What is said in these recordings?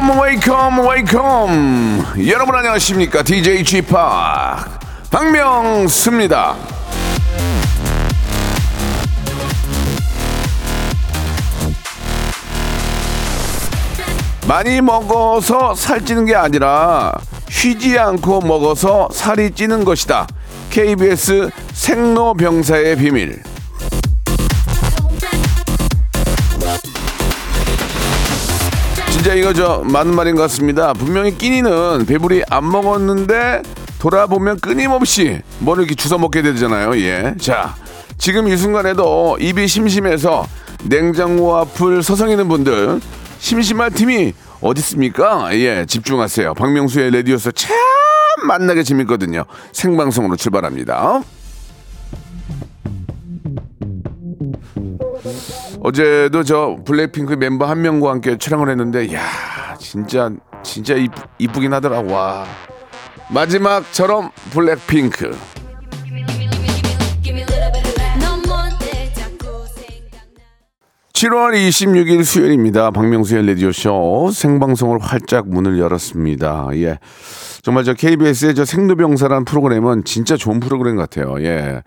Welcome, welcome, welcome. 여러분 안녕하십니까? DJ p 박명수입니다. 많이 먹어서 살찌는 게 아니라 쉬지 않고 먹어서 살이 찌는 것이다. KBS 생로병사의 비밀. 진짜 이거 저 맞는 말인 것 같습니다. 분명히 끼니는 배불리 안 먹었는데 돌아보면 끊임없이 뭘 이렇게 주워 먹게 되잖아요. 예. 자, 지금 이 순간에도 입이 심심해서 냉장고 앞을 서성이는 분들 심심할 틈이 어디 있습니까? 예, 집중하세요. 박명수의 라디오쇼 참 맛나게 재밌거든요. 생방송으로 출발합니다. 어제도 저 블랙핑크 멤버 한 명과 함께 촬영을 했는데 야 진짜 진짜 이쁘, 이쁘긴 하더라 와 마지막처럼 블랙핑크 넌 뭔데 자꾸 생각나 7월 26일 수요일입니다. 박명수의 라디오쇼 생방송을 활짝 문을 열었습니다. 예. 정말 저 KBS의 저 생로병사라는 프로그램은 진짜 좋은 프로그램 같아요. 예.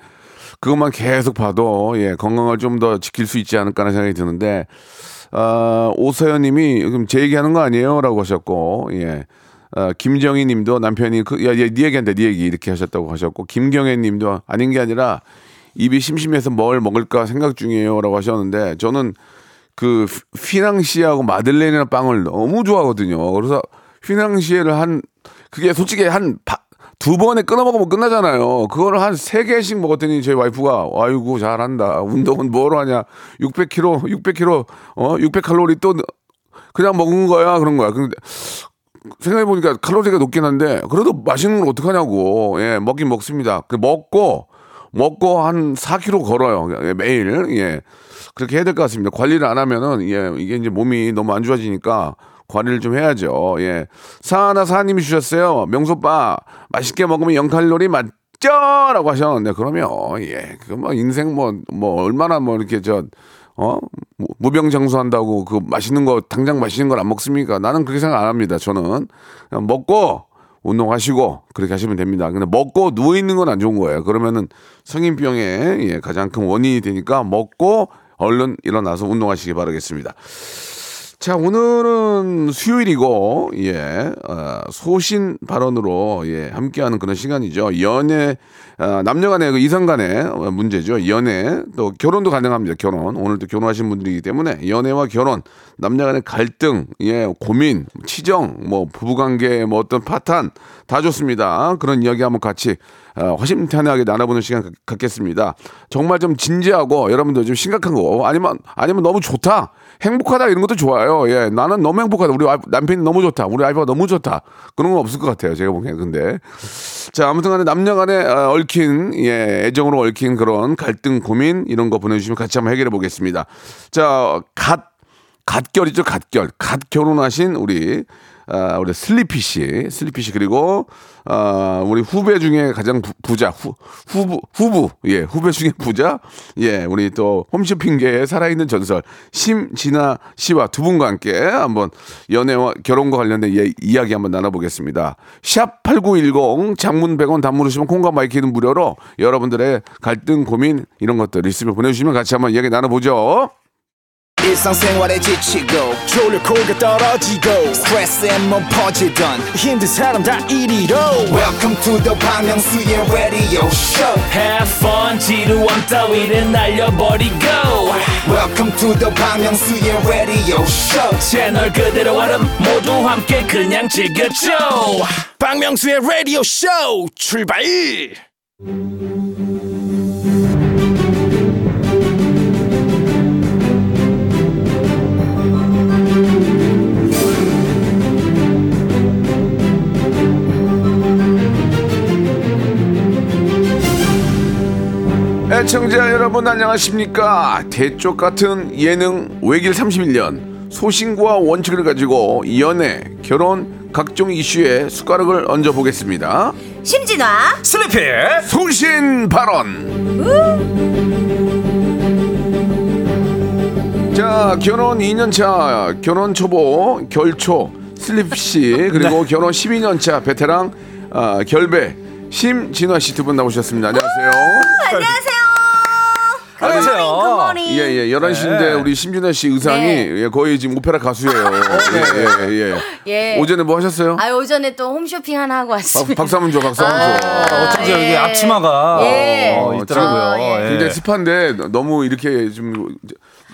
그것만 계속 봐도 예, 건강을 좀 더 지킬 수 있지 않을까 하는 생각이 드는데 아, 오서연 님이 그럼 제 얘기하는 거 아니에요? 라고 하셨고 예. 아, 김정희 님도 남편이 그, 야, 야, 네 얘기한다, 네 얘기 이렇게 하셨다고 하셨고 김경애 님도 아닌 게 아니라 입이 심심해서 뭘 먹을까 생각 중이에요. 라고 하셨는데 저는 그 휘낭시에하고 마들렌이라는 빵을 너무 좋아하거든요. 그래서 휘낭시에를 한 그게 솔직히 한 두 번에 끊어 먹으면 끝나잖아요. 그거를 한 세 개씩 먹었더니 저희 와이프가 아이고 잘한다. 운동은 뭐로 하냐? 600kg, 600kg, 어, 600칼로리 또 그냥 먹은 거야 그런 거야. 근데 생각해 보니까 칼로리가 높긴 한데 그래도 맛있는 걸 어떡하냐고. 예, 먹긴 먹습니다. 그 먹고 먹고 한 4kg 걸어요. 예, 매일. 예. 그렇게 해야 될 것 같습니다. 관리를 안 하면은 예, 이게 이제 몸이 너무 안 좋아지니까 관리를 좀 해야죠. 예. 사하나 사님이 주셨어요. 명소빠 맛있게 먹으면 0칼로리 맞죠? 라고 하셨는데 그러면 예. 그 뭐 인생 뭐뭐 얼마나 뭐 이렇게 저 어? 무- 무병장수한다고 그 맛있는 거 당장 맛있는 걸 안 먹습니까? 나는 그렇게 생각 안 합니다. 저는 먹고 운동하시고 그렇게 하시면 됩니다. 근데 먹고 누워 있는 건 안 좋은 거예요. 그러면은 성인병의 예, 가장 큰 원인이 되니까 먹고 얼른 일어나서 운동하시기 바라겠습니다. 자, 오늘은 수요일이고, 예, 어, 소신 발언으로, 예, 함께하는 그런 시간이죠. 연애, 어, 남녀 간의 그 이성 간의 어, 문제죠. 연애, 또 결혼도 가능합니다. 결혼. 오늘 또 결혼하신 분들이기 때문에 연애와 결혼, 남녀 간의 갈등, 예, 고민, 치정, 뭐, 부부관계, 뭐 어떤 파탄, 다 좋습니다. 그런 이야기 한번 같이 어, 허심탄회하게 나눠보는 시간 갖- 갖겠습니다. 정말 좀 진지하고 여러분들 좀 심각한 거 아니면 아니면 너무 좋다 행복하다 이런 것도 좋아요. 예, 나는 너무 행복하다. 우리 남편이 너무 좋다. 우리 와이프가 너무 좋다. 그런 건 없을 것 같아요. 제가 보기엔 근데 자 아무튼간에 남녀간에 어, 얽힌 예 애정으로 얽힌 그런 갈등 고민 이런 거 보내주시면 같이 한번 해결해 보겠습니다. 자갓 갓결이죠, 갓결. 갓 결혼하신 우리 아, 우리 슬리피 씨, 슬리피 씨 그리고 아, 우리 후배 중에 가장 부, 부자 후, 후부 후부 예 후배 중에 부자 예 우리 또 홈쇼핑계의 살아있는 전설 심진화 씨와 두 분과 함께 한번 연애와 결혼과 관련된 예, 이야기 한번 나눠보겠습니다. 샵 #8910 장문 100원 단문 오시면 콩과 마이K는 무료로 여러분들의 갈등 고민 이런 것들 있으면 보내주시면 같이 한번 이야기 나눠보죠. 일상생활에 지치고, 졸려 코가 떨어지고, 스트레스에 몸 퍼지던, 힘든 사람 다 이리로. welcome to the Bang Myung-soo's radio show Have fun 지루함 따위를 날려버리고 welcome to the Bang Myung-soo's radio show 채널 그대로 얼음 모두 함께 그냥 즐겨줘 박명수의 라디오 쇼 출발 애청자 여러분 안녕하십니까 대쪽 같은 예능 외길 31년 소신과 원칙을 가지고 연애, 결혼, 각종 이슈에 숟가락을 얹어 보겠습니다. 심진아 슬리피 소신 발언. 자, 결혼 2년 차, 결혼 초보, 결초, 슬립 씨, 그리고 결혼 12년 차 베테랑 아, 결배 심진화 씨 두 분 나오셨습니다. 안녕하세요. 안녕하세요 안녕하세요. 예, 예. 11시인데 네. 우리 심진아 씨 의상이 네. 예, 거의 지금 오페라 가수예요. 예, 예, 예. 예. 오전에 뭐 하셨어요? 아 오전에 또 홈쇼핑 하나 하고 박, 왔습니다 박수 한번 줘, 박수 한번 줘. 아, 어쩐지 예. 여기 앞치마가 예. 어, 있더라고요. 아, 예. 예. 굉장히 습한데 너무 이렇게 좀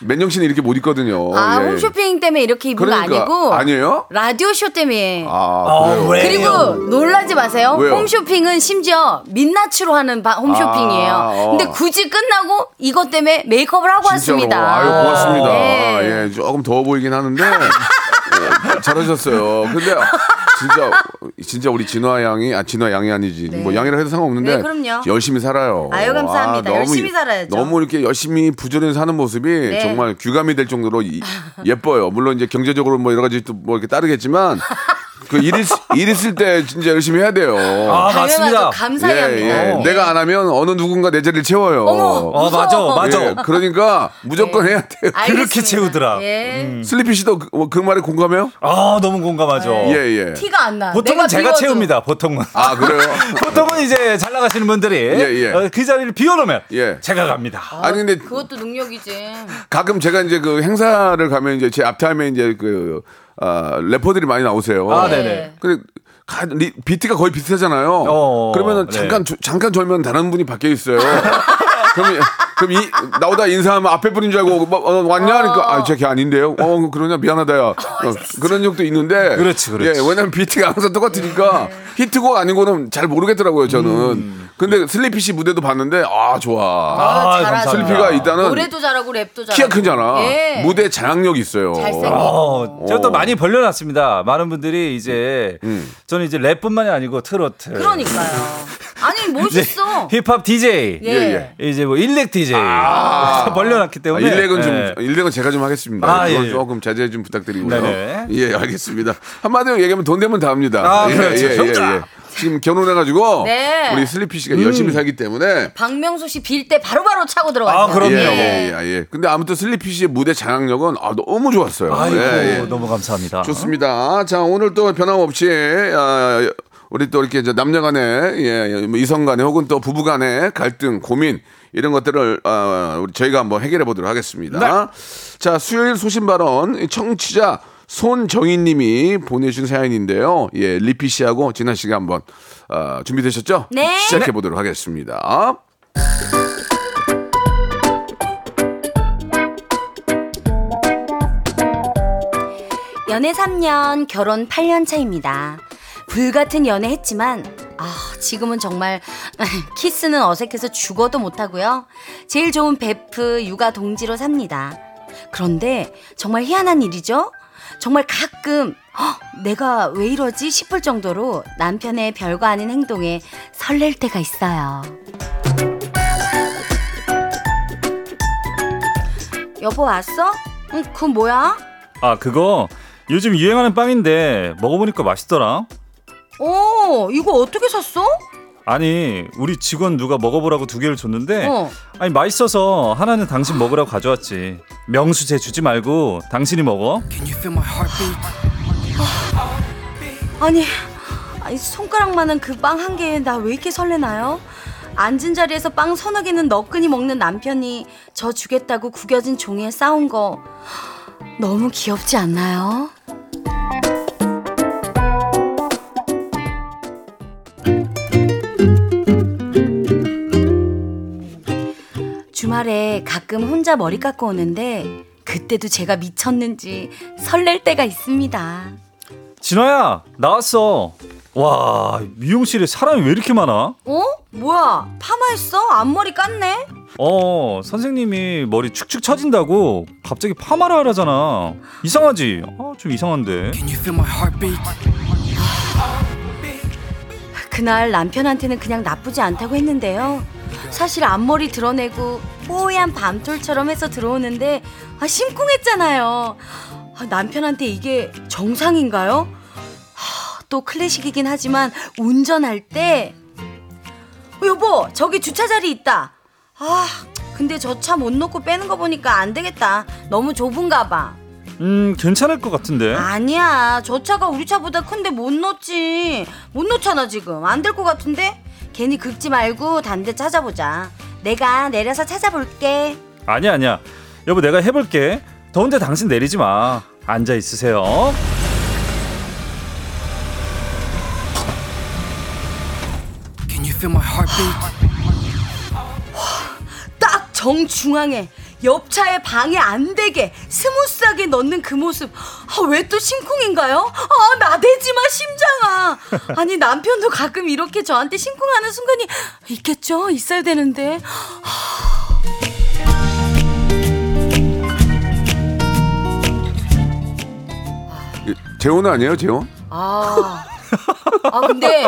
맨정신에 이렇게 못 입거든요. 아 예. 홈쇼핑 때문에 이렇게 입은 그러니까, 거 아니고 아니에요? 라디오 쇼 때문에 아, 그래요? 왜? 그리고 놀라지 마세요. 왜요? 홈쇼핑은 심지어 민낯으로 하는 바- 홈쇼핑이에요. 아, 어. 근데 굳이 끝나고 이것 때문에 메이크업을 하고 진짜로. 왔습니다. 아유, 고맙습니다. 네. 예, 조금 더워 보이긴 하는데 예, 잘하셨어요. 근데 진짜 진짜 우리 진화 양이 아 진화 양이 아니지 뭐 양이라 해도 상관없는데 네, 그럼요. 열심히 살아요. 아유, 감사합니다. 열심히 살아야죠. 너무 이렇게 열심히 부지런히 사는 모습이 네. 정말 귀감이 될 정도로 이- 예뻐요. 물론 이제 경제적으로 뭐 여러 가지 또 뭐 이렇게 따르겠지만 그 일, 있, 일 있을 때 진짜 열심히 해야 돼요. 아 당연하죠. 맞습니다. 감사히 예, 합니다. 예. 네. 내가 안 하면 어느 누군가 내 자리를 채워요. 어머. 어 맞아. 맞아. 예, 그러니까 무조건 해야 돼요. 그렇게 알겠습니다. 채우더라. 예. 슬리피 씨도 그, 어, 그 말에 공감해요? 아 너무 공감하죠. 예, 예. 티가 안 나. 보통은 내가 제가 비워도. 채웁니다. 보통은. 아, 그래요? 보통은 이제 잘 나가시는 분들이 예. 어, 그 자리를 비워놓으면 예. 제가 갑니다. 아니, 근데 그것도 능력이지. 가끔 제가 이제 그 행사를 가면 이제 제 앞타임에 이제 그, 아, 래퍼들이 많이 나오세요. 아, 네. 네네. 근데 가- 리- 비트가 거의 비슷하잖아요. 어, 그러면은 네. 잠깐 조- 잠깐 졸면 다른 분이 밖에 있어요. 이- 그럼 이 나오다 인사하면 앞에 분인 줄 알고 뭐, 어, 왔냐 하니까 아 저기 아닌데요. 어 그러냐 미안하다 야. 어, 그런 적도 있는데. 그렇지, 그렇지. 예, 왜냐면 비트가 항상 똑같으니까 히트곡 아닌 거는 잘 모르겠더라고요 저는. 음. 근데 슬리피 씨 무대도 봤는데 아 좋아. 아, 아, 잘하죠. 슬리피가 일단은 노래도 잘하고 랩도 잘하고. 키가 크잖아. 예. 무대 장악력 있어요. 잘생겨. 어, 제가 오. 또 많이 벌려놨습니다. 많은 분들이 이제 음. 저는 이제 랩뿐만이 아니고 트로트, 그러니까요. 아니 멋있어. 힙합 DJ, 예. 예, 이제 뭐 일렉 DJ 벌려놨기 아, 때문에 일렉은 좀 예. 일렉은 제가 좀 하겠습니다. 아, 그건 예, 예. 조금 자제 좀 부탁드리고요. 네네. 예, 알겠습니다. 한마디로 얘기하면 돈 되면 다 합니다. 아, 예, 그렇죠. 예, 예. 예. 지금 결혼해가지고 네. 우리 슬리피 씨가 음. 열심히 살기 때문에 박명수 씨 빌 때 바로바로 차고 들어갔죠. 아, 그럼요. 예, 예. 예, 예, 예. 근데 아무튼 슬리피 씨의 무대 장악력은 아, 너무 좋았어요. 아이고 예, 예. 너무 감사합니다. 좋습니다. 자, 오늘 또 변함없이 아, 우리 또 이렇게 이제 남녀간의 예, 뭐 이성간의 혹은 또 부부 간의 갈등, 고민 이런 것들을 아, 우리 저희가 한번 해결해 보도록 하겠습니다. 네. 자, 수요일 소신 발언 청취자 손정희 님이 보내주신 사연인데요. 예, 리피 씨하고 진아 씨가 한번 아, 준비되셨죠? 네. 시작해 보도록 하겠습니다. 연애 3년, 결혼 8년 차입니다. 불같은 연애 했지만, 아, 지금은 정말 키스는 어색해서 죽어도 못하고요. 제일 좋은 베프, 육아 동지로 삽니다. 그런데 정말 희한한 일이죠? 정말 가끔 헉, 내가 왜 이러지 싶을 정도로 남편의 별거 아닌 행동에 설렐 때가 있어요. 여보 왔어? 응, 그건 뭐야? 아 그거 요즘 유행하는 빵인데 먹어보니까 맛있더라. 오, 이거 어떻게 샀어? 아니 우리 직원 누가 먹어보라고 두 개를 줬는데 어. 아니 맛있어서 하나는 당신 먹으라고 가져왔지. 명수 제 주지 말고 당신이 먹어. 아니, 아니 손가락만한 그 빵 한 개에 나 왜 이렇게 설레나요? 앉은 자리에서 빵 서너 개는 너끈히 먹는 남편이 저 주겠다고 구겨진 종이에 싸운 거 너무 귀엽지 않나요? 주말에 가끔 혼자 머리 깎고 오는데 그때도 제가 미쳤는지 설렐 때가 있습니다. 진화야 나왔어. 와 미용실에 사람이 왜 이렇게 많아? 어? 뭐야? 파마했어? 앞머리 깠네? 어 선생님이 머리 축축 처진다고 갑자기 파마를 하라잖아. 이상하지? 아, 좀 이상한데. 그날 남편한테는 그냥 나쁘지 않다고 했는데요. 사실 앞머리 드러내고 뽀얀 밤톨처럼 해서 들어오는데 아, 심쿵했잖아요. 아, 남편한테 이게 정상인가요? 하, 또 클래식이긴 하지만 운전할 때 어, 여보 저기 주차 자리 있다. 아 근데 저 차 못 놓고 빼는 거 보니까 안 되겠다. 너무 좁은가 봐. 음 괜찮을 것 같은데. 아니야 저 차가 우리 차보다 큰데 못 놓지. 못 놓잖아 지금 안 될 것 같은데. 괜히 긁지 말고 단데 찾아보자. 내가 내려서 찾아볼게. 아니야 아니야. 여보 내가 해볼게. 더운데 당신 내리지 마. 앉아 있으세요. 딱 정중앙에 옆차에 방해 안 되게 스무스하게 넣는 그 모습 아, 왜 또 심쿵인가요? 아 나대지 마 심장아 아니 남편도 가끔 이렇게 저한테 심쿵하는 순간이 있겠죠 있어야 되는데 재혼은 아니에요, 재혼? 아, 아 근데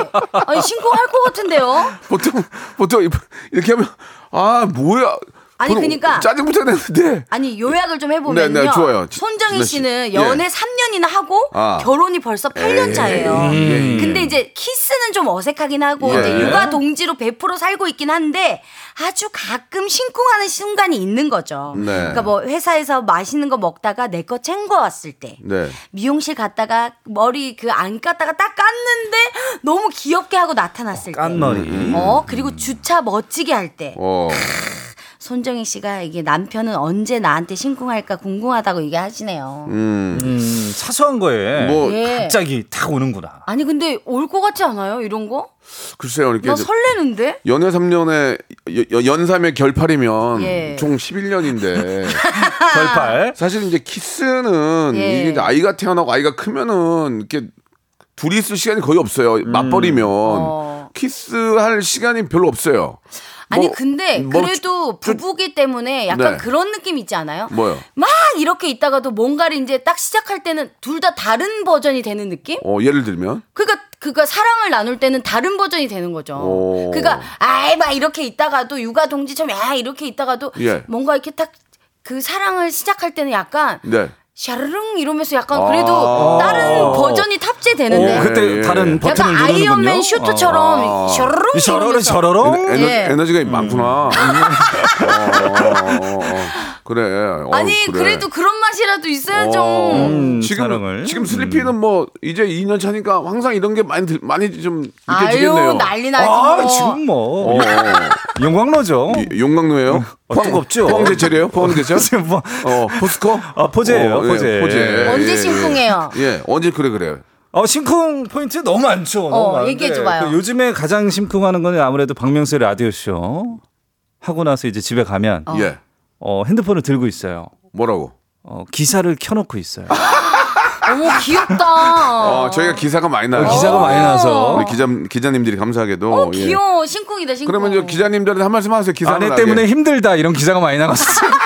아니 심쿵할 것 같은데요 보통 보통 이렇게 하면 아 뭐야? 아니, 그러니까- 짜증부터 내는데 아니 요약을 좀 해보면요 네, 네, 좋아요. 지- 손정희 씨. 씨는 예. 연애 3년이나 하고 아. 결혼이 벌써 8년 차예요 음. 근데 이제 키스는 좀 어색하긴 하고 예. 이제 육아 동지로 100% 살고 있긴 한데 아주 가끔 심쿵하는 순간이 있는 거죠. 네. 그러니까 뭐 회사에서 맛있는 거 먹다가 내 거 챙겨 왔을 때 네. 미용실 갔다가 머리 그 안 깠다가 딱 깠는데 너무 귀엽게 하고 나타났을 때. 깐머리. 어 그리고 주차 멋지게 할 때. 어. 손정희 씨가 이게 남편은 언제 나한테 심쿵할까 궁금하다고 얘기하시네요. 음. 음, 사소한 거에 뭐 예. 갑자기 탁 오는구나. 아니 근데 올 것 같지 않아요 이런 거? 글쎄요. 이렇게 나 설레는데? 연애 3년에 연삼의 결팔이면 예. 총 11년인데 결팔. 사실 이제 키스는 예. 이게 이제 아이가 태어나고 아이가 크면은 이렇게 둘이 있을 시간이 거의 없어요. 맞벌이면 어. 키스할 시간이 별로 없어요. 아니 뭐, 근데 뭐 그래도 부부기 때문에 약간 네. 그런 느낌 있지 않아요? 뭐요? 막 이렇게 있다가도 뭔가를 이제 딱 시작할 때는 둘 다 다른 버전이 되는 느낌? 어, 예를 들면 그러니까 그가 사랑을 나눌 때는 다른 버전이 되는 거죠. 오. 그러니까 아이 막 이렇게 있다가도 육아 동지처럼 야 이렇게 있다가도 예. 뭔가 이렇게 딱 그 사랑을 시작할 때는 약간 네. 샤르릉 이러면서 약간 그래도 아. 다른 버전이 탑재되는데 오, 그때 예. 다른 버튼을 약간 누르는군요. 아이언맨 슈트처럼 아. 샤르릉 이러면서 저러렁. 에너, 예. 에너지가 많구나. 어, 어, 어, 어. 그래. 어, 아니 그래. 그래도 그런 맛이라도 있어야죠. 어, 음, 지금 사랑을. 지금 슬리피는 뭐 이제 2년 차니까 항상 이런 게 많이 들, 많이 좀 아유 느껴지겠네요. 난리 나지 아, 뭐. 지금 뭐 어, 영광로죠. 이- 용광로예요? 어, 뜨겁죠? 포항제철이에요? 포항제철? 지금 뭐 어, 포스코? 아, 포제예요, 어, 예, 포제. 포제. 언제 예, 심쿵해요? 예, 예, 언제 그래 그래. 어, 심쿵 포인트 너무 많죠. 너무 어, 많은데 얘기해줘봐요. 그 요즘에 가장 심쿵하는 거는 아무래도 박명수의 라디오쇼. 하고 나서 이제 집에 가면 어. 예. 핸드폰을 들고 있어요. 뭐라고? 어, 기사를 켜놓고 있어요. 어머 귀엽다. 어, 저희가 기사가 많이 나요. 기사가 많이 나서 우리 기자 기자님들이 감사하게도 어 예. 귀여워 심쿵이다 심쿵. 그러면 이제 기자님들한테 한 말씀 하세요. 기사 아내 때문에 힘들다 이런 기사가 많이 나갔어요.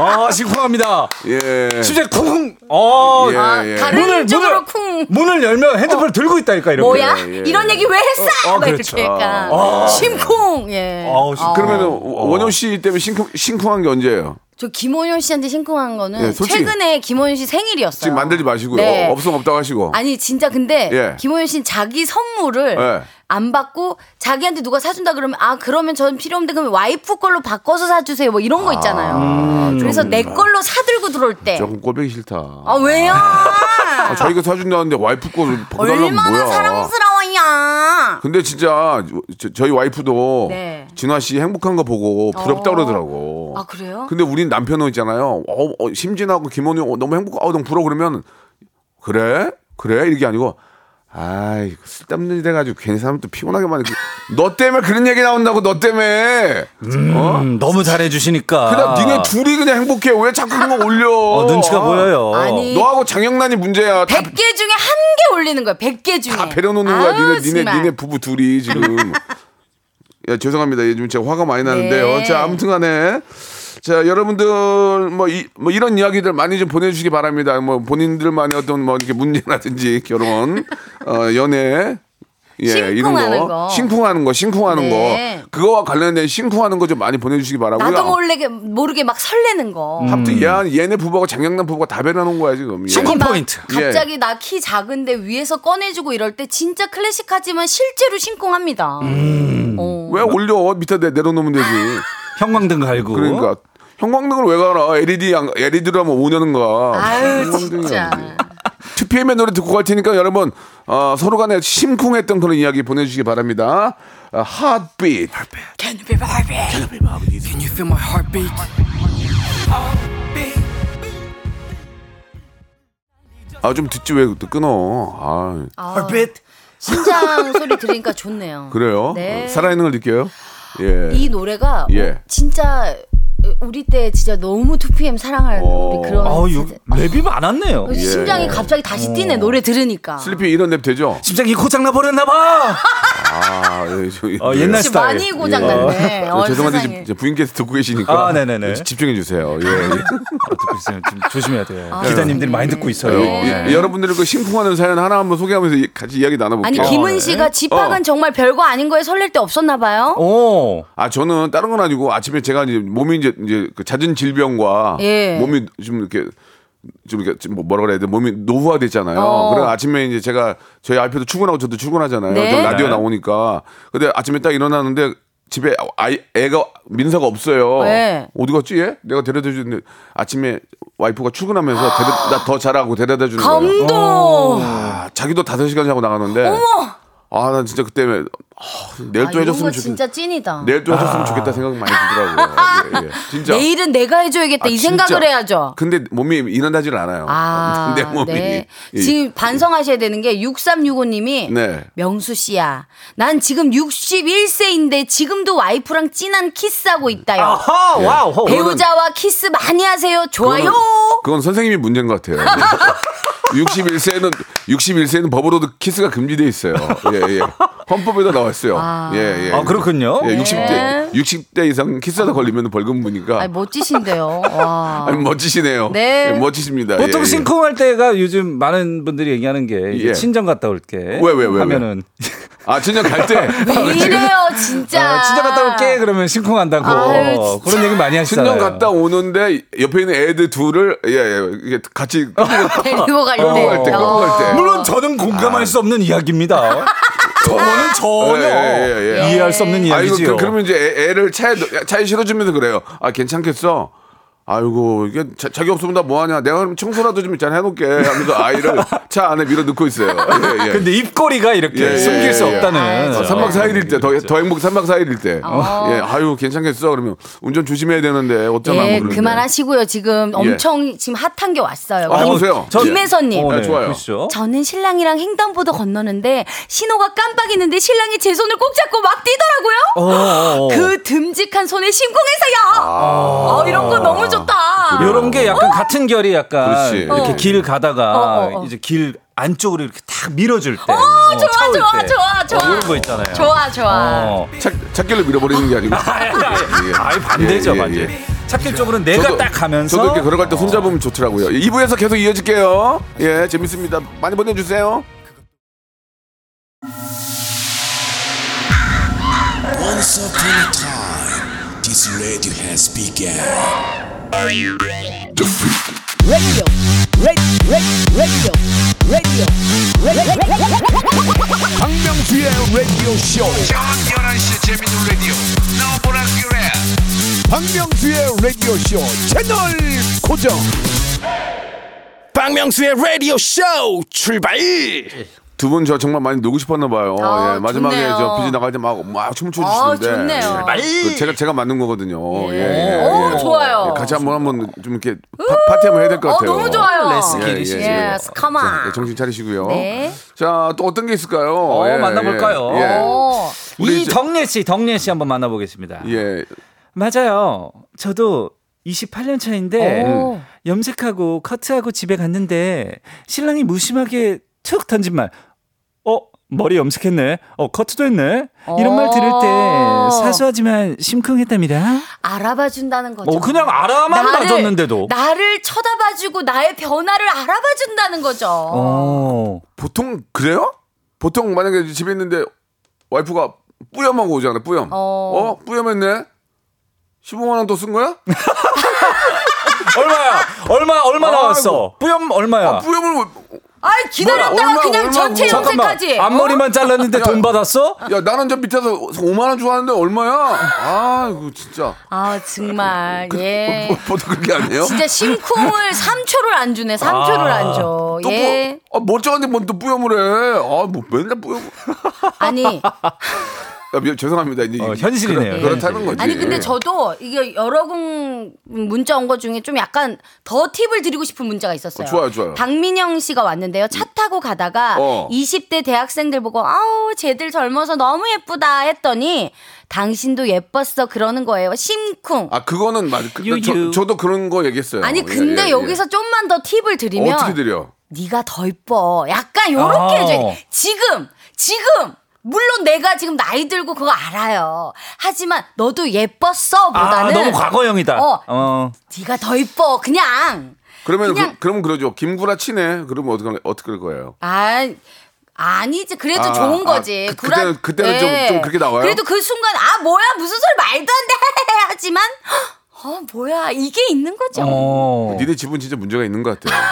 아, 심쿵합니다. 예. 심지어 쿵. 어, 예, 아, 예. 다른 문을- 쪽으로 문을- 쿵. 문을 열면 핸드폰을 들고 있다니까 이렇게. 뭐야? 예, 예. 이런 얘기 왜 했어? 어, 어, 막 그렇죠. 이렇게 약간 아. 심쿵. 예. 아우, 심- 그러면 어. 원효 씨 때문에 심쿵, 심쿵한 게 언제예요? 저 김원효 씨한테 심쿵한 거는 예, 솔직히. 최근에 김원효 씨 생일이었어요. 지금 만들지 마시고요. 네. 없으면 없다고 하시고. 아니 진짜 근데 예. 김원효 씨는 자기 선물을 예. 안 받고 자기한테 누가 사준다 그러면 아 그러면 전 필요 없는데 그러면 와이프 걸로 바꿔서 사주세요 뭐 이런 거 있잖아요. 그래서 내 걸로 사들고 들어올 때. 음. 조금 꼴보기 싫다. 아 왜요? 아, 저희가 사준다는데 와이프 거 바꿔달라면 얼마나 뭐야. 사랑스러워 요. 근데 진짜 저, 희 와이프도 네. 진화 씨 행복한 거 보고 부럽다 어. 그러더라고. 아 그래요? 근데 우린 남편은 있잖아요. 어, 어, 심진하고 김원효 어, 너무 행복, 어, 너무 부러워 그러면 그래? 그래? 이게 아니고 아이 쓸데없는 일 해가지고 괜히 사람 또 피곤하게 만들. 너 때문에 그런 얘기 나온다고 너 때문에. 어? 음, 너무 잘해주시니까. 그다음 니네 둘이 그냥 행복해. 왜 자꾸 그런 거 올려? 어, 눈치가 보여요. 아니. 너하고 장영란이 문제야. 다, 100개 중에 한 개 올리는 거야. 100개 중에. 다 배려놓는 거야. 아우, 니네, 니네. 니네 부부 둘이 지금. 야, 죄송합니다. 요즘 제가 화가 많이 나는데요. 네. 자, 아무튼 간에. 자, 여러분들, 뭐, 이, 뭐, 이런 이야기들 많이 좀 보내주시기 바랍니다. 뭐, 본인들만의 어떤 뭐, 이렇게 문제라든지 결혼, 어, 연애, 예, 이런 심쿵하는 거, 거. 심쿵하는 거, 심쿵하는 네. 거, 그거와 관련된 심쿵하는 거 좀 많이 보내주시기 바라고요. 나도 모르게 모르게 막 설레는 거. 하여튼 얘, 얘네 부부하고 장영남 부부가 다 배려놓은 거야 지금. 예. 심쿵 포인트. 갑자기 나키 작은데 위에서 꺼내주고 이럴 때 진짜 클래식하지만 실제로 심쿵합니다. 어. 왜 올려 밑에 내, 내려놓으면 되지. 형광등 갈고. 그러니까 형광등을 왜 갈아? LED 안- LED로 하면 5년은 가. 아유 진짜. 어디. 2PM의 노래 듣고 갈 테니까 여러분 어, 서로 간에 심쿵했던 그런 이야기 보내주시기 바랍니다. 어, Heartbeat. 아좀 듣지 왜또 끊어? 아 아, 심장 소리 들으니까 좋네요. 그래요? 네. 어, 살아있는 걸 느껴요? 예. 이 노래가 예. 어, 진짜 우리 때 진짜 너무 2PM 사랑할 어. 우리 그런 아우, 요, 진짜- 랩이 많았네요. 어, 심장이 갑자기 다시 뛰네 노래 들으니까. 슬리피 이런 랩 되죠? 심장이 고장나 버렸나 봐. 아, 예, 저, 어, 예. 옛날 스타일. 많이 고장났네. 예. 어, 죄송한데. 지금 이제 부인께서 듣고 계시니까 아, 네네네. 지- 집중해 주세요. 예. 예. 듣고 있어요. 좀 조심해야 돼요. 기자님들이 많이 듣고 있어요. 예, 네. 여러분들이 그 심쿵하는 사연 하나 한번 소개하면서 이- 같이 이야기 나눠볼게요. 아니 김은 씨가 집합은 어. 정말 별거 아닌 거에 설렐 때 없었나 봐요. 오. 아 저는 다른 건 아니고 아침에 제가 이제 몸이 이제 이제 그 잦은 질병과 예. 몸이 좀 이렇게 좀 이렇게 좀 뭐라 그래야 돼 몸이 노후화됐잖아요. 어. 그래 아침에 이제 제가 저희 앞에도 출근하고 저도 출근하잖아요. 네. 저 라디오 네. 나오니까 근데 아침에 딱 일어나는데 집에 아이 애가 민서가 없어요. 네. 어디 갔지 얘? 내가 데려다 주는데 아침에 와이프가 출근하면서 나 더 잘하고 데려다 주는 거예요. 감동. 아, 자기도 다섯 시간 자고 나가는데. 아, 난 진짜 그때 아, 내일 아, 또 이런 해줬으면 거 좋겠. 진짜 찐이다. 내일 또 해줬으면 좋겠다 생각 많이 들더라고요. 예, 예. 진짜. 내일은 내가 해줘야겠다 아, 이. 생각을 해야죠. 근데 몸이 일어나질 않아요. 아, 내 몸이. 네. 예. 지금 반성하셔야 되는 게 6365님이 네. 명수 씨야. 난 지금 61세인데 지금도 와이프랑 찐한 키스하고 있다요. 아하, 와우. 호. 배우자와 키스 많이 하세요. 좋아요. 그거는, 그건 선생님이 문제인 것 같아요. 61세는 61세는 법으로도 키스가 금지돼 있어요. 예, 예. 헌법에도 나와 있어요. 예, 예. 아, 그렇군요. 예, 네. 60대 60대 이상 키스하다 걸리면 벌금 부니까 아니, 멋지신데요. 와. 아니, 멋지시네요. 네. 예, 멋지십니다. 보통 예, 예. 심쿵할 때가 요즘 많은 분들이 얘기하는 게 예. 친정 갔다 올게. 왜, 왜, 왜, 하면은 아, 진짜 갈 때. 왜 이래요, 진짜. 어, 친정 갔다 올게 그러면 심쿵한다고 아유, 진짜. 그런 얘기 많이 하시잖아요. 친정 갔다 오는데 옆에 있는 애들 둘을 예, 예, 이게 같이 데리고 갈 때. 끌고 갈 때, 끌고 갈 때. 물론 저는 공감할 수 없는 이야기입니다. 저는 전혀 예, 예, 예, 예. 이해할 수 없는 아이고, 이야기지요. 그, 그러면 이제 애, 를 차에, 넣- 차에 실어주면서 그래요. 아, 괜찮겠어? 아이고, 이게 자, 자기 없으면 나 뭐하냐. 내가 그럼 청소라도 좀 일단 해놓게 하면서 아이를 차 안에 밀어 넣고 있어요. 예, 예. 근데 입꼬리가 이렇게 예, 예, 숨길 수 예, 예. 없다는. 어, 3박 4일일 때, 더, 더 행복 3박 4일일 때. 예, 아유, 괜찮겠어? 그러면 운전 조심해야 되는데, 어쩌나. 예, 뭐 그러는데. 그만하시고요. 지금 엄청 지금 핫한 게 왔어요. 아, 보세요. 저- 김혜선님. 어, 네, 네, 좋아요. 보시죠. 저는 신랑이랑 횡단보도 건너는데 신호가 깜빡이는데 신랑이 제 손을 꼭 잡고 막 뛰더라고요. 어, 어, 어. 그 듬직한 손에 심쿵해서요. 어, 이런 거 너무 좋 다. 이런 게 약간 같은 결이 약간 그렇지. 이렇게 어. 길 가다가 어, 어, 어. 이제 길 안쪽으로 이렇게 탁 밀어줄 때. 어, 좋아, 차올 좋아, 때. 좋아, 좋아. 어, 이런 거 있잖아요. 좋아, 좋아. 어. 차, 찾길로 밀어버리는 게 아니고. 아예 반대죠, 예, 예, 반대. 예. 찾길 쪽으로는 내가 딱 가면서 저도 이렇게 걸어갈 때 손잡으면 좋더라고요. 2부에서 계속 이어질게요. 예, 재밌습니다. 많이 보내주세요. Once upon a time, this radio has begun. 박명수의 라디오 쇼. 박명수의 라디오 쇼 채널 고정. 박명수의 라디오 쇼 출발. 두 분 저 정말 많이 놀고 싶었나 봐요. 아, 예, 마지막에 좋네요. 저 BG 나갈 때 막 막 춤을 아, 춰주시는데 좋네요. 그 제가 제가 만든 거거든요. 예, 예, 오, 예. 좋아요. 예, 같이 한번 한번 좀 이렇게 파, 티 한번 해야 될것 어, 같아요. 너무 좋아요. Let's 예, 예, 기리시. 예. Yes, come on. 자, 예, 정신 차리시고요. 네. 자, 또 어떤 게 있을까요? 어, 예, 만나볼까요? 예, 예. 어. 우리 이제- 이덕례 씨, 덕례 씨 한번 만나보겠습니다. 예. 맞아요. 저도 28년 차인데 오. 염색하고 커트하고 집에 갔는데 신랑이 무심하게 툭 던진 말. 어 머리 염색했네. 어 커트도 했네. 이런 말 들을 때 사소하지만 심쿵했답니다. 알아봐 준다는 거죠. 어 그냥 알아만 봐줬는데도. 나를 쳐다봐 주고 나의 변화를 알아봐 준다는 거죠. 어. 보통 그래요? 보통 만약에 집에 있는데 와이프가 뿌염하고 오잖아. 뿌염. 어. 어, 뿌염했네. 15만 원 더 쓴 거야? 얼마야? 얼마 얼마 나왔어? 뿌염 얼마야? 아, 뿌염을 뭐- 아이 기다렸다가 얼마, 그냥 얼마, 전체 얼마. 염색까지. 앞머리만 잘랐는데 돈 받았어? 야 나는 저 밑에서 5만 원 주었는데 얼마야? 아 이거 진짜 아 정말 예. 뭐, 보통 그렇게 안 해요? 진짜 심쿵을 3초를 안 주네. 3초를 안 줘. 또 예. 뭐, 아, 멀쩡한데 뭔또 뿌염을 해? 아뭐 맨날 뿌염. 아니 야, 미안, 죄송합니다. 이제 어, 현실이네요, 그렇, 그렇다는 현실. 거지. 아니 근데 저도 이게 여러 군 문자 온 것 중에 좀 약간 더 팁을 드리고 싶은 문자가 있었어요. 어, 좋아요, 좋아요. 박민영 씨가 왔는데요. 차 타고 가다가 어. 20대 대학생들 보고 아우 쟤들 젊어서 너무 예쁘다 했더니 당신도 예뻤어 그러는 거예요. 심쿵. 아 그거는 맞아. 그, 유유. 저, 저도 그런 거 얘기했어요. 아니 예, 근데 예, 예. 여기서 좀만 더 팁을 드리면 어떻게 드려? 네가 더 이뻐. 약간 요렇게 아. 해줘. 지금 지금 물론 내가 지금 나이 들고 그거 알아요. 하지만 너도 예뻤어 아, 보다는 너무 과거형이다. 어. 어. 네가 더 이뻐. 그냥 그러면 그냥- 그, 그러면 그러죠. 김구라 치네. 그러면 어떻게 어떻게 할 거예요? 아 아니지 그래도 아, 좋은 아, 거지. 그- 그때는- 그때는 좀- 좀 그렇게 나와요? 그래도 그 순간 아 뭐야 무슨 소리 말도 안 돼 하지만 어 뭐야 이게 있는 거죠. 어. 니네 집은 진짜 문제가 있는 것 같아요.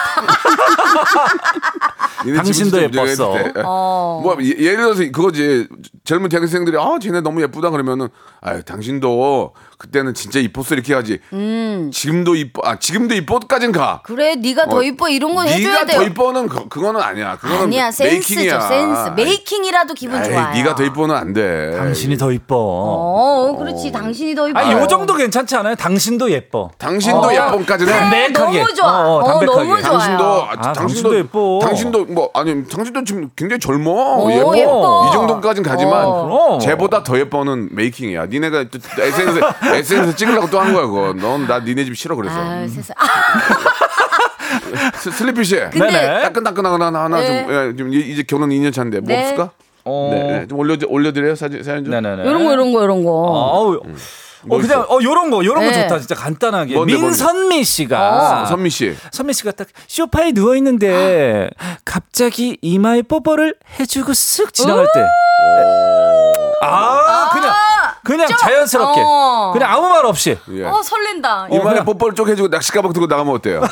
니네 집은 당신도 진짜 문제가 예뻤어. 있는데. 어. 뭐 예- 예를 들어서 그거지 젊은 대학생들이 아 쟤네 너무 예쁘다 그러면은 아 당신도 그때는 진짜 이뻤어 이렇게 하지. 음. 지금도 이뻐 아 지금도 이뻐까진 가. 그래 네가 더 어, 이뻐 이런 거 해줘야 네가 돼요. 더 이뻐는 그, 그거는 아니야. 그거는 아니야 센스죠 making이야. 센스 making이라도 기분 아이, 좋아요. 네가 더 이뻐는 안 돼. 당신이 더 이뻐. 어 그렇지 당신이 더 이뻐. 아니, 요 정도 괜찮지 않아요? 당신도 예뻐. 당신도 어. 예쁨까지는 네, 담백하게. 너무 좋아. 어, 어, 담백하게. 너무 좋아요. 당신도 아, 아, 당신도 예뻐. 당신도 뭐 아니 당신도 지금 굉장히 젊어. 오, 예뻐. 예뻐. 이 정도까진 가지만 어. 그럼. 쟤보다 더 예뻐는 making이야. 니네가 또 SNS SNS 찍으려고 또 하는 거야, 그거. 넌 나 니네 집 싫어 그래서. 아 세상. 아, 스- 슬리피 씨. 근데 네네. 따끈따끈한 하나 하나 네. 좀, 예, 좀 이- 이제 결혼 2년 차인데 뭐 네. 없을까? 어. 네, 네. 좀 올려 올려드려요 사진 사연 좀. 네네네. 이런 거 이런 거 이런 거. 어우. 어, 뭐 그냥, 어, 요런 거, 요런 거 네. 좋다. 진짜 간단하게. 뭔데, 뭔데? 민선미 씨가. 어, 선미 씨. 선미 씨가 딱 쇼파에 누워 있는데 갑자기 이마에 뽀뽀를 해주고 쓱 지나갈 때. 아, 그냥, 그냥 자연스럽게. 어. 그냥 아무 말 없이. 예. 어 설렌다. 이마에 그냥- 뽀뽀를 쪽 해주고 낚시 가방 들고 나가면 어때요?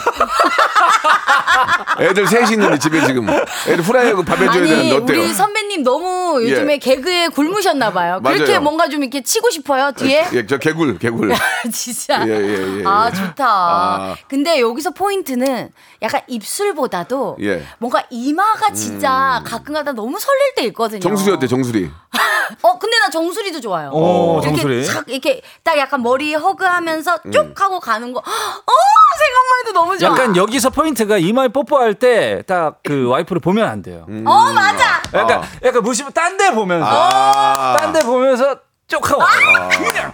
애들 셋이 있는데 집에 지금 애들 후라이하고 밥 해줘야 아니 되는데 어때요? 우리 선배님 너무 요즘에 예. 개그에 굶으셨나 봐요. 그렇게 맞아요. 뭔가 좀 이렇게 치고 싶어요 뒤에. 예, 저 개굴 개굴. 진짜. 예, 예, 예, 아 예. 좋다. 아. 근데 여기서 포인트는 약간 입술보다도 예. 음. 뭔가 이마가 진짜 가끔가다 너무 설렐 때 있거든요. 정수리 어때 정수리? 어 근데 나 정수리도 좋아요. 오, 이렇게 정수리. 착 이렇게 딱 약간 머리 허그하면서 음. 쭉 하고 가는 거. 어 생각만 해도 너무 좋아. 약간 여기서 포인트가 이마에 뽀뽀할 때 딱 그 와이프를 보면 안 돼요. 음. 어 맞아. 약간, 약간 무시면 딴데 보면서. 아. 딴 데 보면서 쭉 하고. 그냥.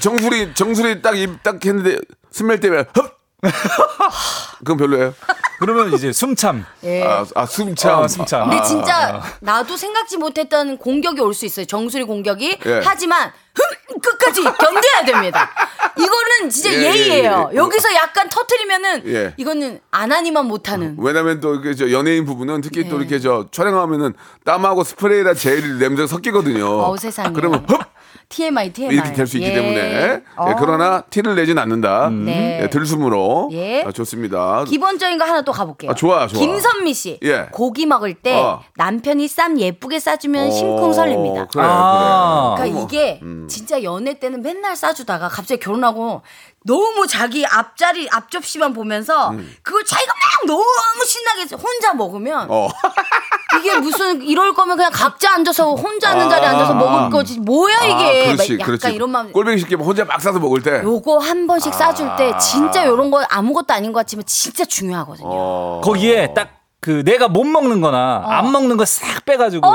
정수리 정수리 딱 입 딱 했는데 스멜 때문에 흡. 그건 별로예요. 그러면 이제 숨참. 예. 아, 아 숨참. 아, 숨참. 근데 진짜 나도 생각지 못했던 공격이 올 수 있어요. 정수리 공격이. 예. 하지만 흠, 끝까지 견뎌야 됩니다. 이거는 진짜 예, 예, 의예요 예, 예. 여기서 약간 터트리면은 예. 이거는 안 하니만 못하는. 왜냐면 또 이렇게 저 연예인 부부는 특히 또 네. 이렇게 저 촬영하면은 땀하고 스프레이나 젤 냄새가 섞이거든요. 어우, 세상에. 그러면 흡 TMI TMI. 이렇게 될 수 있기 예. 때문에 예, 어. 그러나 티를 내진 않는다. 네. 예, 들숨으로 예. 아, 좋습니다. 기본적인 거 하나 또 가볼게요. 아, 좋아, 좋아. 김선미 씨. 예. 고기 먹을 때 어. 남편이 쌈 예쁘게 싸주면 심쿵 설렙니다. 어, 그래, 아. 그래. 그러니까 이게 진짜 연애 때는 맨날 싸주다가 갑자기 결혼하고 너무 자기 앞자리 앞접시만 보면서 그걸 자기가 막 너무 신나게 혼자 먹으면 어. 이게 무슨 이럴 거면 그냥 각자 앉아서 혼자 앉는 자리에 앉아서 먹을 거지 뭐야 이게 아, 그렇지, 막 약간 그렇지. 이런 마음 꼴뱅이 쉽게 혼자 막 싸서 먹을 때. 요거 한 번씩 싸줄 때 진짜 요런 거 아무것도 아닌 것 같지만 진짜 중요하거든요. 어. 거기에 딱 그 내가 못 먹는 거나 어. 안 먹는 거 싹 빼가지고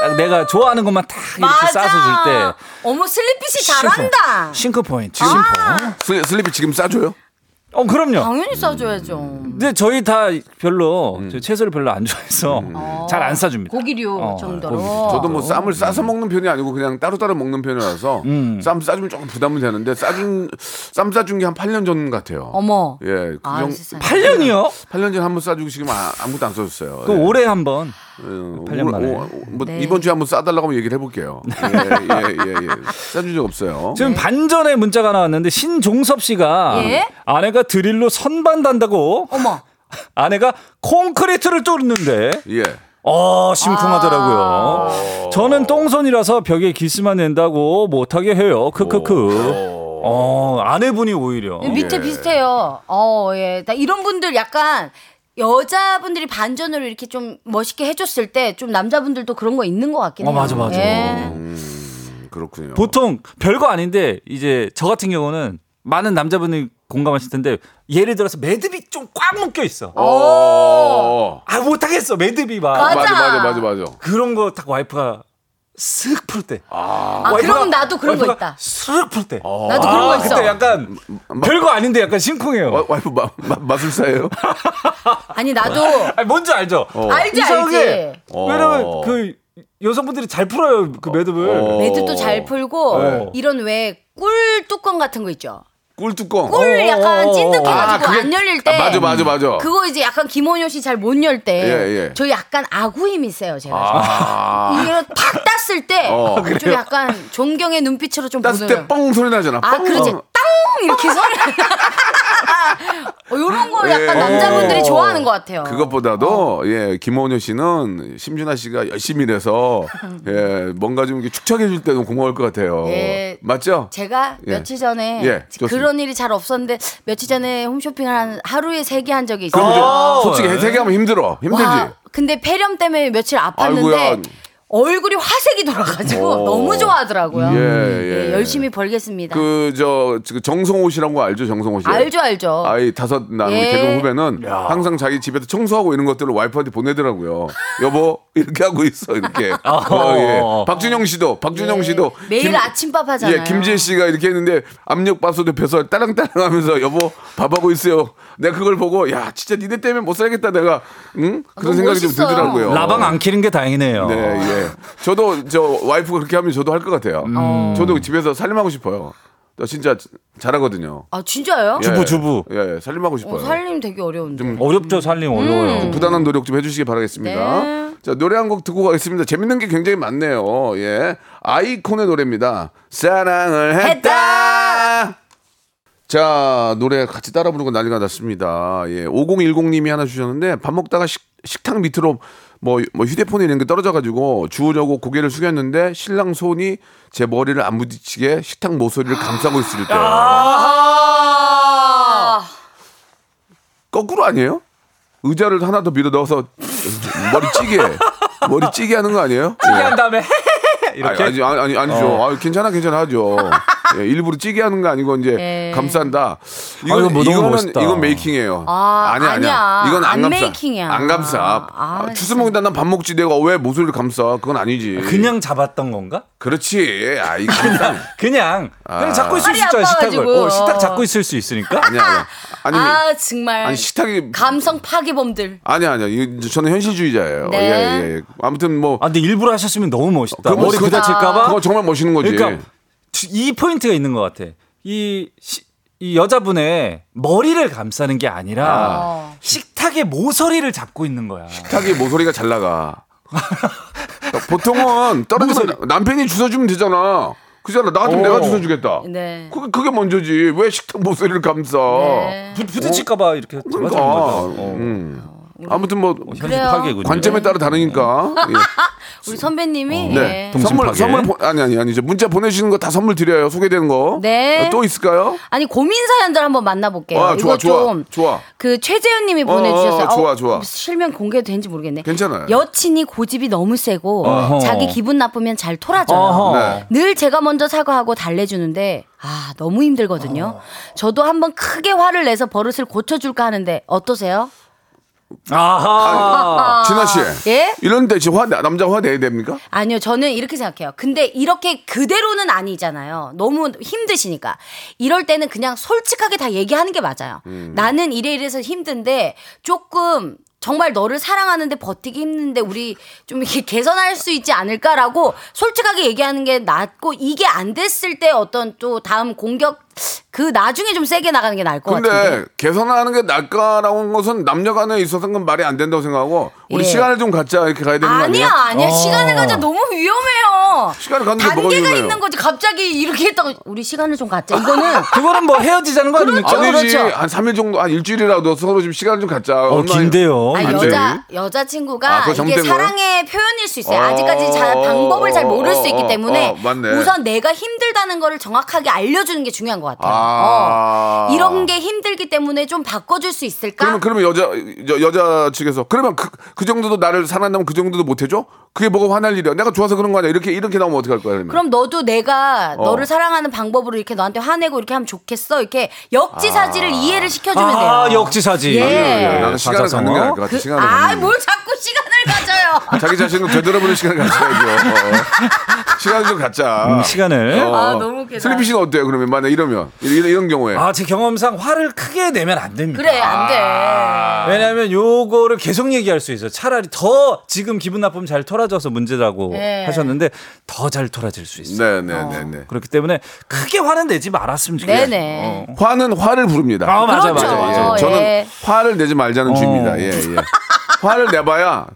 딱 내가 좋아하는 것만 딱 이렇게 맞아. 싸서 줄 때. 어머 슬리피씨 잘한다. 심쿵 포인트. 지금 아. 슬, 슬리피 지금 싸줘요? 어, 그럼요. 당연히 싸줘야죠. 근데 저희 다 별로 음. 저 채소를 별로 안 좋아해서 잘안 싸줍니다. 고기류 어, 정도로. 고기. 저도 뭐 쌈을 싸서 먹는 편이 아니고 그냥 따로따로 먹는 편이라서 음. 쌈 싸주면 조금 부담은 되는데 싸준 쌈 싸준 게 한 8년 전 같아요. 어머. 예, 그 아, 정, 세상에. 8년이요? 8년 전에 한번 싸주고 지금 아, 아무것도 안 싸줬어요. 그 예. 올해 한번 어, 8년 만에. 어, 뭐 네. 이번 주에 한번 싸달라고 하면 얘기를 해볼게요. 예, 예, 예, 예. 싸준 적 없어요. 지금 반전의 문자가 나왔는데 신종섭 씨가 예? 아내가 드릴로 선반 단다고 어머. 아내가 콘크리트를 뚫는데 예. 어 심쿵하더라고요. 저는 똥손이라서 벽에 기스만 낸다고 못하게 해요. 크크크. 어 아내분이 오히려 밑에 비슷해요. 어, 예. 나 이런 분들 약간 여자분들이 반전으로 이렇게 좀 멋있게 해줬을 때 좀 남자분들도 그런 거 있는 것 같긴 어, 해요. 맞아, 맞아. 예. 음, 그렇군요. 보통 별거 아닌데 이제 저 같은 경우는 많은 남자분이 공감하실 텐데 예를 들어서 매듭이 좀 꽉 묶여 있어. 어. 아 못하겠어 매듭이 막 맞아. 맞아, 맞아, 맞아, 맞아. 그런 거 딱 와이프가 쓱 풀 때. 아, 그럼 나도 그런 거 있다. 쓱 풀 때. 나도 그런 거 있어. 그때 약간 별거 아닌데 약간 심쿵해요. 와, 와이프 마, 마, 마술사예요? 아니, 나도. 아니 뭔지 알죠? 알지, 이상하게 알지. 어. 왜냐면 그 여성분들이 잘 풀어요 그 매듭을. 어. 매듭도 잘 풀고, 네. 이런 왜 꿀 뚜껑 같은 거 있죠? 꿀 뚜껑. 꿀 약간 찐득해가지고 아, 그게- 안 열릴 때. 아, 맞아, 맞아, 맞아. 그거 이제 약간 김원효 씨 잘 못 열 때. 예, 예. 저 약간 아구 힘이 세요, 제가. 아. 이거 탁 땄을 때. 어, 좀 약간 존경의 눈빛으로 좀 땄을 보는. 때뻥 소리 나잖아. 아, 뻥. 그렇지. 땅! 이렇게 소리. 어, 요런 거 약간 예. 남자분들이 어. 좋아하는 것 같아요. 그것보다도 예 김원효 씨는 심준아 씨가 열심히 일해서 예 뭔가 좀 이렇게 축척해 줄 때도 고마울 것 같아요. 예. 맞죠? 제가 예. 며칠 전에 예. 그런 일이 잘 없었는데 며칠 전에 홈쇼핑을 한 하루에 세 개 한 적이 있어요. 그럼 어. 좀 솔직히 세개 하면 힘들어. 힘들지. 와, 근데 폐렴 때문에 며칠 아팠는데 아이고야. 얼굴이 화색이 돌아가지고 어. 너무 좋아하더라고요. 예, 예. 예, 열심히 벌겠습니다. 그 저 정성호 씨라고 알죠, 정성호 씨. 알죠, 알죠. 아이 다섯 나는 예. 개그 후배는 항상 자기 집에서 청소하고 이런 것들을 와이프한테 보내더라고요. 여보 이렇게 하고 있어 이렇게. 어, 예. 박준영 씨도 박준영 예. 씨도 매일 아침밥 하잖아요. 예, 김지혜 씨가 이렇게 했는데 압력밥솥에 펴서 따랑따랑하면서 여보 밥하고 있어요. 내가 그걸 보고 야 진짜 니네 때문에 못 살겠다 내가 응 그런 너무 생각이 좀 멋있어요. 들더라고요. 라방 안 키는 게 다행이네요. 네, 예. 저도 저 와이프가 그렇게 하면 저도 할 것 같아요. 음. 저도 집에서 살림하고 싶어요. 나 진짜 잘하거든요. 아 진짜요? 예. 주부, 주부. 예, 예, 살림하고 싶어요. 어, 살림 되게 어려운데. 좀 어렵죠 살림 어려워요. 부단한 노력 좀 해주시기 바라겠습니다. 네. 자 노래 한 곡 듣고 가겠습니다. 재밌는 게 굉장히 많네요. 예, 아이콘의 노래입니다. 사랑을 했다. 자 노래 같이 따라 부르고 난리가 났습니다. 예, 5010님이 하나 주셨는데 밥 먹다가 식, 식탁 밑으로 뭐, 뭐 휴대폰이 이런 게 떨어져가지고 주우려고 고개를 숙였는데 신랑 손이 제 머리를 안 부딪히게 식탁 모서리를 감싸고 있을 때 아, 거꾸로 아니에요? 의자를 하나 더 밀어 넣어서 머리 찌게 머리 찌게 하는 거 아니에요? 찌게 예. 한 다음에 이렇게 아니, 아니, 아니, 아니죠. 아, 괜찮아, 괜찮아 하죠. 예, 일부러 찌게 하는 거 아니고 이제 예. 감싼다. 이거 뭐 너무 이거는 멋있다. 이건 메이킹이에요. 아, 아니야, 아니야. 아니야. 이건 안, 안 감싸. 메이킹이야. 안 감싸. 아, 아, 진짜. 추수먹이다 난 밥 먹지 내가 왜 모서리를 감싸? 그건 아니지. 그냥 잡았던 건가? 그렇지. 아, 이. 그냥 그냥 아. 잡고 있을 수 있잖아 식탁을. 어, 식탁 잡고 있을 수 있으니까. 아니야, 아니야. 아니, 아 정말 아니 식탁이 감성 파기범들. 아니야, 아니야. 이거 저는 현실주의자예요. 네. 예, 예. 아무튼 뭐 아 근데 일부러 하셨으면 너무 멋있다. 그거 머리 부딪힐까봐. 그거 정말 멋있는 거지. 그러니까 이 포인트가 있는 것 같아. 이, 시- 이 여자분의 머리를 감싸는 게 아니라 어. 식탁의 모서리를 잡고 있는 거야. 식탁이 모서리가 잘 나가. 보통은 떨어지면 남편이 주워주면 되잖아. 그잖아. 나 같으면 어. 내가 주워주겠다. 네. 그게, 그게 먼저지. 왜 식탁 모서리를 감싸? 네. 부, 부딪힐까봐 이렇게 그러니까. 어. 음. 아무튼 뭐 현실 그래요. 파괴군요. 관점에 따라 다르니까. 예. 우리 선배님이 네. 예. 동심 선물 파괴. 선물 보- 아니 아니 아니 이제 문자 보내주시는 거 다 선물 드려요. 소개되는 거. 네. 어, 또 있을까요? 아니 고민 사연들 한번 만나볼게요. 아, 좋아, 이거 좋아, 좀 좋아. 그 최재현님이 어, 보내주셨어요. 어, 좋아, 어, 좋아. 실명 공개되는지 모르겠네. 괜찮아요. 여친이 고집이 너무 세고 어허. 자기 기분 나쁘면 잘 토라져요. 네. 늘 제가 먼저 사과하고 달래주는데 아 너무 힘들거든요. 저도 한번 크게 화를 내서 버릇을 고쳐줄까 하는데 어떠세요? 아하. 진아 씨. 예? 이런데 지금 화 남자 화 내야 됩니까? 아니요, 저는 이렇게 생각해요. 근데 이렇게 그대로는 아니잖아요. 너무 힘드시니까. 이럴 때는 그냥 솔직하게 다 얘기하는 게 맞아요. 나는 이래 이래서 힘든데 조금 정말 너를 사랑하는데 버티기 힘든데 우리 좀 이렇게 개선할 수 있지 않을까라고 솔직하게 얘기하는 게 낫고 이게 안 됐을 때 어떤 또 다음 공격 그 나중에 좀 세게 나가는 게 나을 것 근데 같은데. 개선하는 게 낫까라는 것은 남녀 간에 있어서는 말이 안 된다고 생각하고 우리 예. 시간을 좀 갖자 이렇게 가야 되는 거 아니야, 아니에요? 아니야. 시간을 가져 너무 위험해요. 시간을 갖는 게 뭐가 단계가 위험해요? 있는 거지. 갑자기 이렇게 했다고 우리 시간을 좀 갖자. 이거는 그거는 뭐 헤어지자는 거 아닙니까? 아니지 그렇죠. 한 3일 정도 한 일주일이라도 서로 좀 시간을 좀 갖자. 어, 긴데요. 아, 안 여자 여자 친구가 아, 이게? 사랑의 표현일 수 있어요. 어, 아직까지 잘 방법을 잘 모를 수 있기 어, 때문에 어, 맞네. 우선 내가 힘들다는 거를 정확하게 알려주는 게 중요한 것 같아요. 아. 어. 이런 게 힘들기 때문에 좀 바꿔줄 수 있을까? 그러면 그러면 여자 여, 여자 측에서 그러면 그, 그 정도도 나를 사랑한다면 그 정도도 못 해줘? 그게 뭐가 화날 일이야? 내가 좋아서 그런 거 아니야? 이렇게 이렇게 나오면 어떡할 거야? 그러면? 그럼 너도 내가 어. 너를 사랑하는 방법으로 이렇게 너한테 화내고 이렇게 하면 좋겠어. 이렇게 역지사지를 이해를 시켜주면 돼요. 아, 역지사지. 예. 예, 나는 시간을. 갖는 게 나을 것 같아. 그, 시간을 아, 갖는 게. 뭘 자꾸 시간을 가져요. 자기 자신을 되돌아보는 시간을 갖자야죠. 어. 시간을 좀 갖자. 음, 시간을. 아, 너무 웃기다. 슬리피 씨는 어때요? 그러면 만약 이러면 이런, 이런 경우에 아, 제 경험상 화를 크게 내면 안 됩니다. 그래, 안 돼. 아. 왜냐하면 요거를 계속 얘기할 수 있어요. 차라리 더 지금 기분 나쁘면 잘 털어져서 문제라고 네. 하셨는데 더 잘 털어질 수 있어요. 네네네네. 그렇기 때문에 크게 화는 내지 말았으면 좋겠어요. 네네. 어. 화는 화를 부릅니다. 아, 맞아, 그렇죠. 맞아, 맞아. 예, 저는 예. 화를 내지 말자는 어. 주의입니다. 예, 예. 화를 내봐야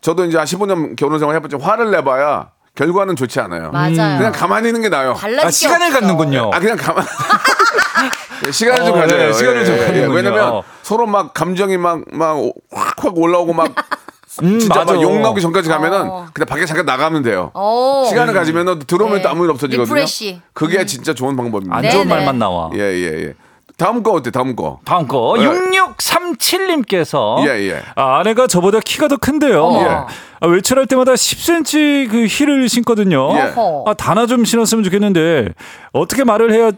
저도 이제 한 15년 결혼 생활 해봤지만 화를 내봐야 결과는 좋지 않아요. 맞아요. 그냥 가만히 있는 게 나아요. 아, 시간을 없죠. 갖는군요. 아 그냥 가만. 시간을 좀 어, 네, 가져요. 네, 시간을 예, 좀 예. 가져요. 왜냐면 서로 막 감정이 막막 확확 올라오고 막 음, 진짜 맞아. 막 욕 나오기 전까지 가면은 어. 그냥 밖에 잠깐 나가면 돼요. 오. 시간을 가지면 네. 들어오면 네. 또 아무 일 없어지거든요. Refresh. 그게 음. 진짜 좋은 방법입니다. 안 좋은 네네. 말만 나와. 예, 예, 예. 다음 거 어때? 다음 거. 다음 거. 네. 6 6 3 37님께서 예, 예. 아, 아내가 저보다 키가 더 큰데요. 어. 아, 외출할 때마다 10cm 그 힐을 신거든요. 예. 아, 단화 좀 신었으면 좋겠는데 어떻게 말을 해야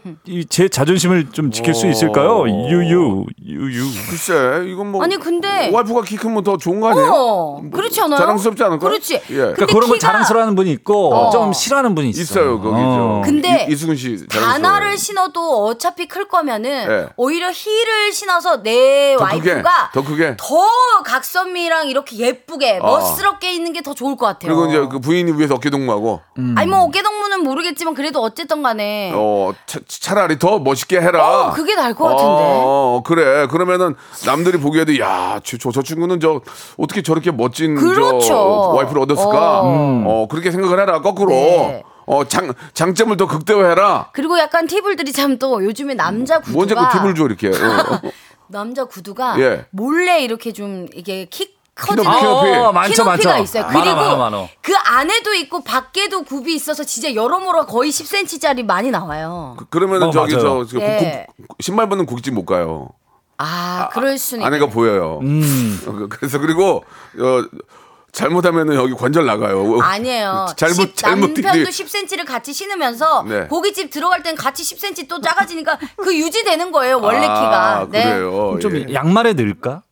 제 자존심을 좀 지킬 수 있을까요? 유유 유유. 글쎄 이건 뭐 아니 근데 와이프가 키 크면 더 좋은 거 아니에요? 어, 그렇지 않아요? 자랑스럽지 않을까? 그렇지. 예. 그러니까 그런 키가... 거 자랑스러워하는 분이 있고 어. 좀 싫어하는 분이 있어요. 있어요 거기 어. 근데 이, 이수근 씨 자랑스러워요. 단화를 신어도 어차피 클 거면은 예. 오히려 힐을 신어서 내 와이프가 더 크게. 더 각선미랑 이렇게 예쁘게 멋스럽게 있는 게 더 좋을 것 같아요. 그리고 이제 그 부인이 위해서 어깨 동무하고 아니 뭐 어깨 동무는 모르겠지만 그래도 어쨌든 간에 어 차, 차라리 더 멋있게 해라. 어, 그게 나을 것 같은데. 어, 그래. 그러면은 남들이 보기에도 야, 저, 친구는 저 어떻게 저렇게 멋진 그렇죠. 저 와이프를 얻었을까? 어. 어, 그렇게 생각을 해라. 거꾸로. 네. 어, 장 장점을 더 극대화해라. 그리고 약간 팁을 드리자면 또 요즘에 남자 구두가 뭔지 그 팁을 줘 이렇게. 어. 남자 구두가 예. 몰래 이렇게 좀 이게 키 커지는 키높이, 키높이. 어, 많죠, 키높이가 많죠. 있어요. 많아, 그리고 많아, 많아. 그 안에도 있고 밖에도 굽이 있어서 진짜 여러모로 거의 10cm짜리 많이 나와요. 그 러면은 어, 저기 맞아요. 저, 저 예. 국- 신발 벗는 국집 못 가요. 아, 그럴 수는 아내가. 보여요. 음. 어, 그래서 그리고 어, 잘못하면은 여기 관절 나가요. 아니에요. 잘못 십- 잘못 남편도 뛰- 10cm를 같이 신으면서 네. 고깃집 들어갈 땐 같이 10cm 또 작아지니까 그 유지되는 거예요. 원래 아, 키가. 네. 그래요. 좀 예. 양말에 넣을까?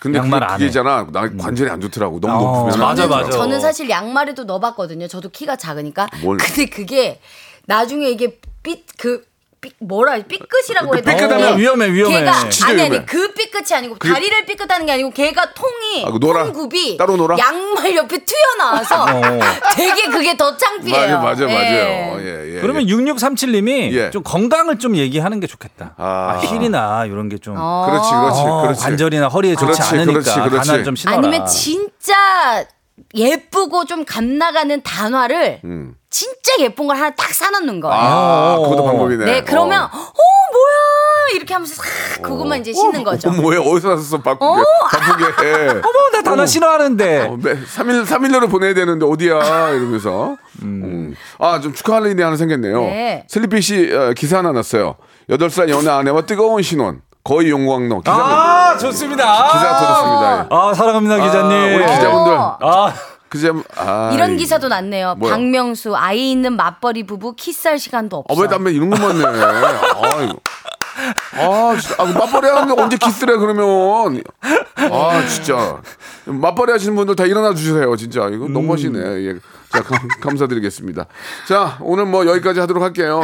근데 양말 그게, 안 그게 해. 있잖아. 나 관절이 안 좋더라고. 너무 어, 높으면. 맞아, 맞아. 저는 사실 양말에도 넣어봤거든요. 저도 키가 작으니까. 뭘. 근데 그게 나중에 이게 삐그 삐, 뭐라 해야- 삐끗이라고 해야 되나? 삐끗하면 어, 위험해, 위험해. 걔가 진짜 아니 위험해. 아니 그 삐끗이 아니고 다리를 삐끗하는 게 아니고 걔가 통이 아, 그 놀아? 통굽이 따로 놀아? 양말 옆에 튀어나와서 되게 그게 더 창피해요. 맞아, 맞아, 예. 맞아요. 예, 예. 그러면 예. 6637님이 예. 좀 건강을 좀 얘기하는 게 좋겠다. 아. 아, 힐이나 이런 게 좀 어. 그렇지, 그렇지, 어, 그렇지. 관절이나 허리에 좋지 그렇지, 않으니까 그렇지, 그렇지. 단화 좀 신어라. 아니면 진짜 예쁘고 좀 감나가는 단화를 음. 진짜 예쁜 걸 하나 딱 사놓는 거예요. 아, 그것도 방법이네. 네, 그러면 어. 어, 뭐야 이렇게 하면서 싹 그것만 이제 신는 거죠. 어, 뭐야? 어디서 났었어? 바쁘게. 바쁘게 해. 어머 나 단화 신어하는데 어, 매, 3일, 3일내로 보내야 되는데 어디야? 이러면서. 음. 아, 좀 축하할 일이 하나 생겼네요. 네. 슬리피 씨 어, 기사 하나 났어요. 8살 연애 아내와 뜨거운 신혼. 거의 용광로. 기사, 아 좋습니다. 기사가 터졌습니다. 예. 아 사랑합니다 기자님. 아, 우리 기자분들. 아 그제 아, 이런 이- 기사도 났네요. 뭐야? 박명수 아이 있는 맞벌이 부부 키스할 시간도 아, 없어. 왜 담배 이런 것만 내? 아, 진짜. 아, 맞벌이 하는데 언제 키스래, 그러면. 아, 진짜. 맞벌이 하시는 분들 다 일어나 주세요, 진짜. 이거 음. 너무 하시네. 예. 자, 감, 감사드리겠습니다. 자, 오늘 뭐 여기까지 하도록 할게요.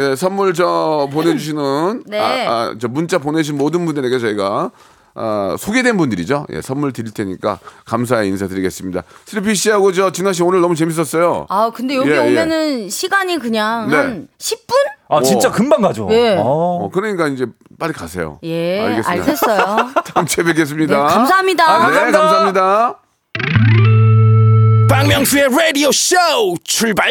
예. 예, 선물 저 보내주시는. 네. 아, 아, 저 문자 보내신 모든 분들에게 저희가 아, 소개된 분들이죠. 예, 선물 드릴 테니까 감사의 인사드리겠습니다. 슬피 씨하고 저 진아 씨 오늘 너무 재밌었어요. 아, 근데 여기 예, 예. 오면은 시간이 그냥 네. 한 10분? 아 진짜 오. 금방 가죠. 예. 어. 어, 그러니까 이제 빨리 가세요. 예, 알겠습니다. 알겠어요. 다음 주에 뵙겠습니다. 네, 감사합니다. 아, 네, 감사합니다. 박명수의 라디오 쇼 출발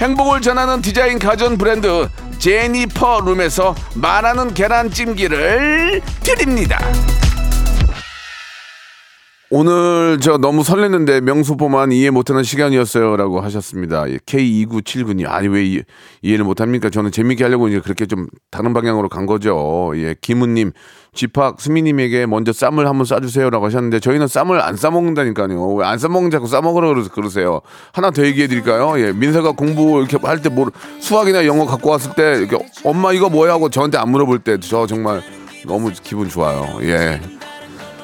행복을 전하는 디자인 가전 브랜드 제니퍼 룸에서 말하는 계란찜기를 드립니다. 오늘 저 너무 설렜는데 명소포만 이해 못하는 시간이었어요라고 하셨습니다. 예, K2979님 아니 왜 이, 이해를 못합니까? 저는 재밌게 하려고 이제 그렇게 좀 다른 방향으로 간 거죠. 예, 김은님 집합 수미님에게 먼저 쌈을 한번 싸주세요라고 하셨는데 저희는 쌈을 안 싸먹는다니까요. 왜 안 싸먹는 자꾸 싸먹으라 그러- 그러세요. 하나 더 얘기해 드릴까요? 예, 민서가 공부 이렇게 할 때 뭐 수학이나 영어 갖고 왔을 때 이렇게 엄마 이거 뭐야 하고 저한테 안 물어볼 때 저 정말 너무 기분 좋아요. 예.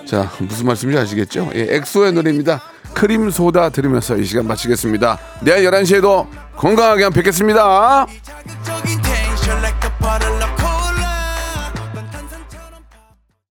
자, 무슨 말씀인지 아시겠죠? 예, 엑소의 노래입니다. 크림 소다 들으면서 이 시간 마치겠습니다. 내일 11시에도 건강하게 한번 뵙겠습니다.